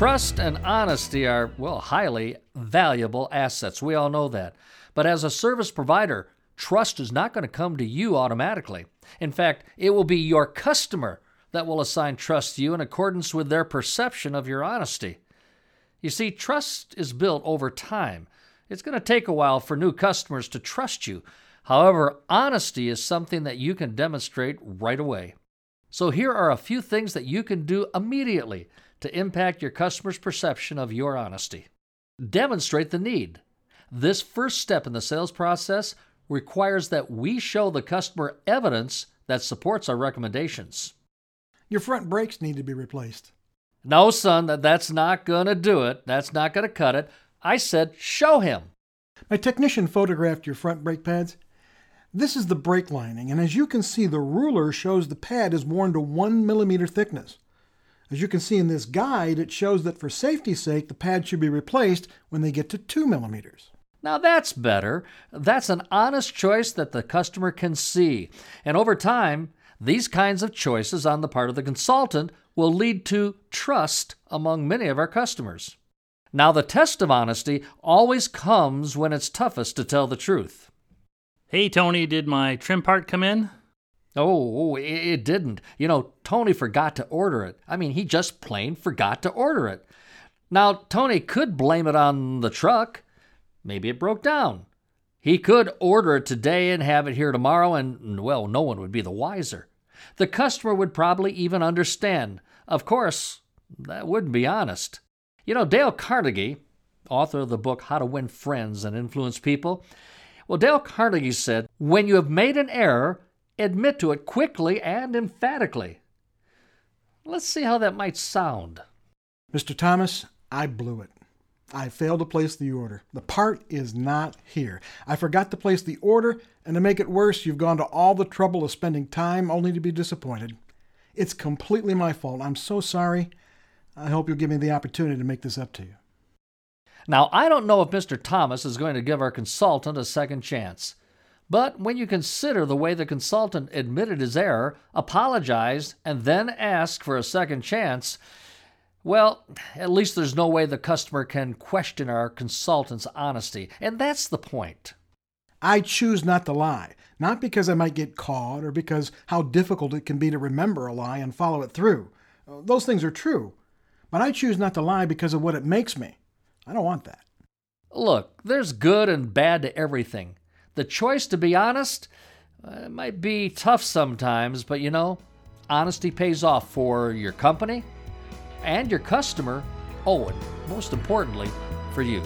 Trust and honesty are, well, highly valuable assets. We all know that. But as a service provider, trust is not going to come to you automatically. In fact, it will be your customer that will assign trust to you in accordance with their perception of your honesty. You see, trust is built over time. It's going to take a while for new customers to trust you. However, honesty is something that you can demonstrate right away. So, here are a few things that you can do immediately to impact your customer's perception of your honesty. Demonstrate the need. This first step in the sales process requires that we show the customer evidence that supports our recommendations. Your front brakes need to be replaced. No, son, that's not going to do it. That's not going to cut it. I said, show him. My technician photographed your front brake pads. This is the brake lining, and as you can see, the ruler shows the pad is worn to one millimeter thickness. As you can see in this guide, it shows that for safety's sake, the pad should be replaced when they get to two millimeters. Now that's better. That's an honest choice that the customer can see. And over time, these kinds of choices on the part of the consultant will lead to trust among many of our customers. Now, the test of honesty always comes when it's toughest to tell the truth. Hey, Tony, did my trim part come in? Oh, oh it didn't. You know, Tony forgot to order it. I mean, he just plain forgot to order it. Now, Tony could blame it on the truck. Maybe it broke down. He could order it today and have it here tomorrow, and, well, no one would be the wiser. The customer would probably even understand. Of course, that wouldn't be honest. You know, Dale Carnegie, author of the book How to Win Friends and Influence People, well, Dale Carnegie said, When you have made an error, admit to it quickly and emphatically. Let's see how that might sound. Mr. Thomas, I blew it. I failed to place the order. The part is not here. I forgot to place the order, and to make it worse, you've gone to all the trouble of spending time only to be disappointed. It's completely my fault. I'm so sorry. I hope you'll give me the opportunity to make this up to you. Now, I don't know if Mr. Thomas is going to give our consultant a second chance. But when you consider the way the consultant admitted his error, apologized, and then asked for a second chance, well, at least there's no way the customer can question our consultant's honesty, and that's the point. I choose not to lie, not because I might get caught or because how difficult it can be to remember a lie and follow it through. Uh, those things are true, but I choose not to lie because of what it makes me. I don't want that. Look, there's good and bad to everything. The choice to be honest uh, might be tough sometimes, but you know, honesty pays off for your company and your customer, oh, and most importantly, for you.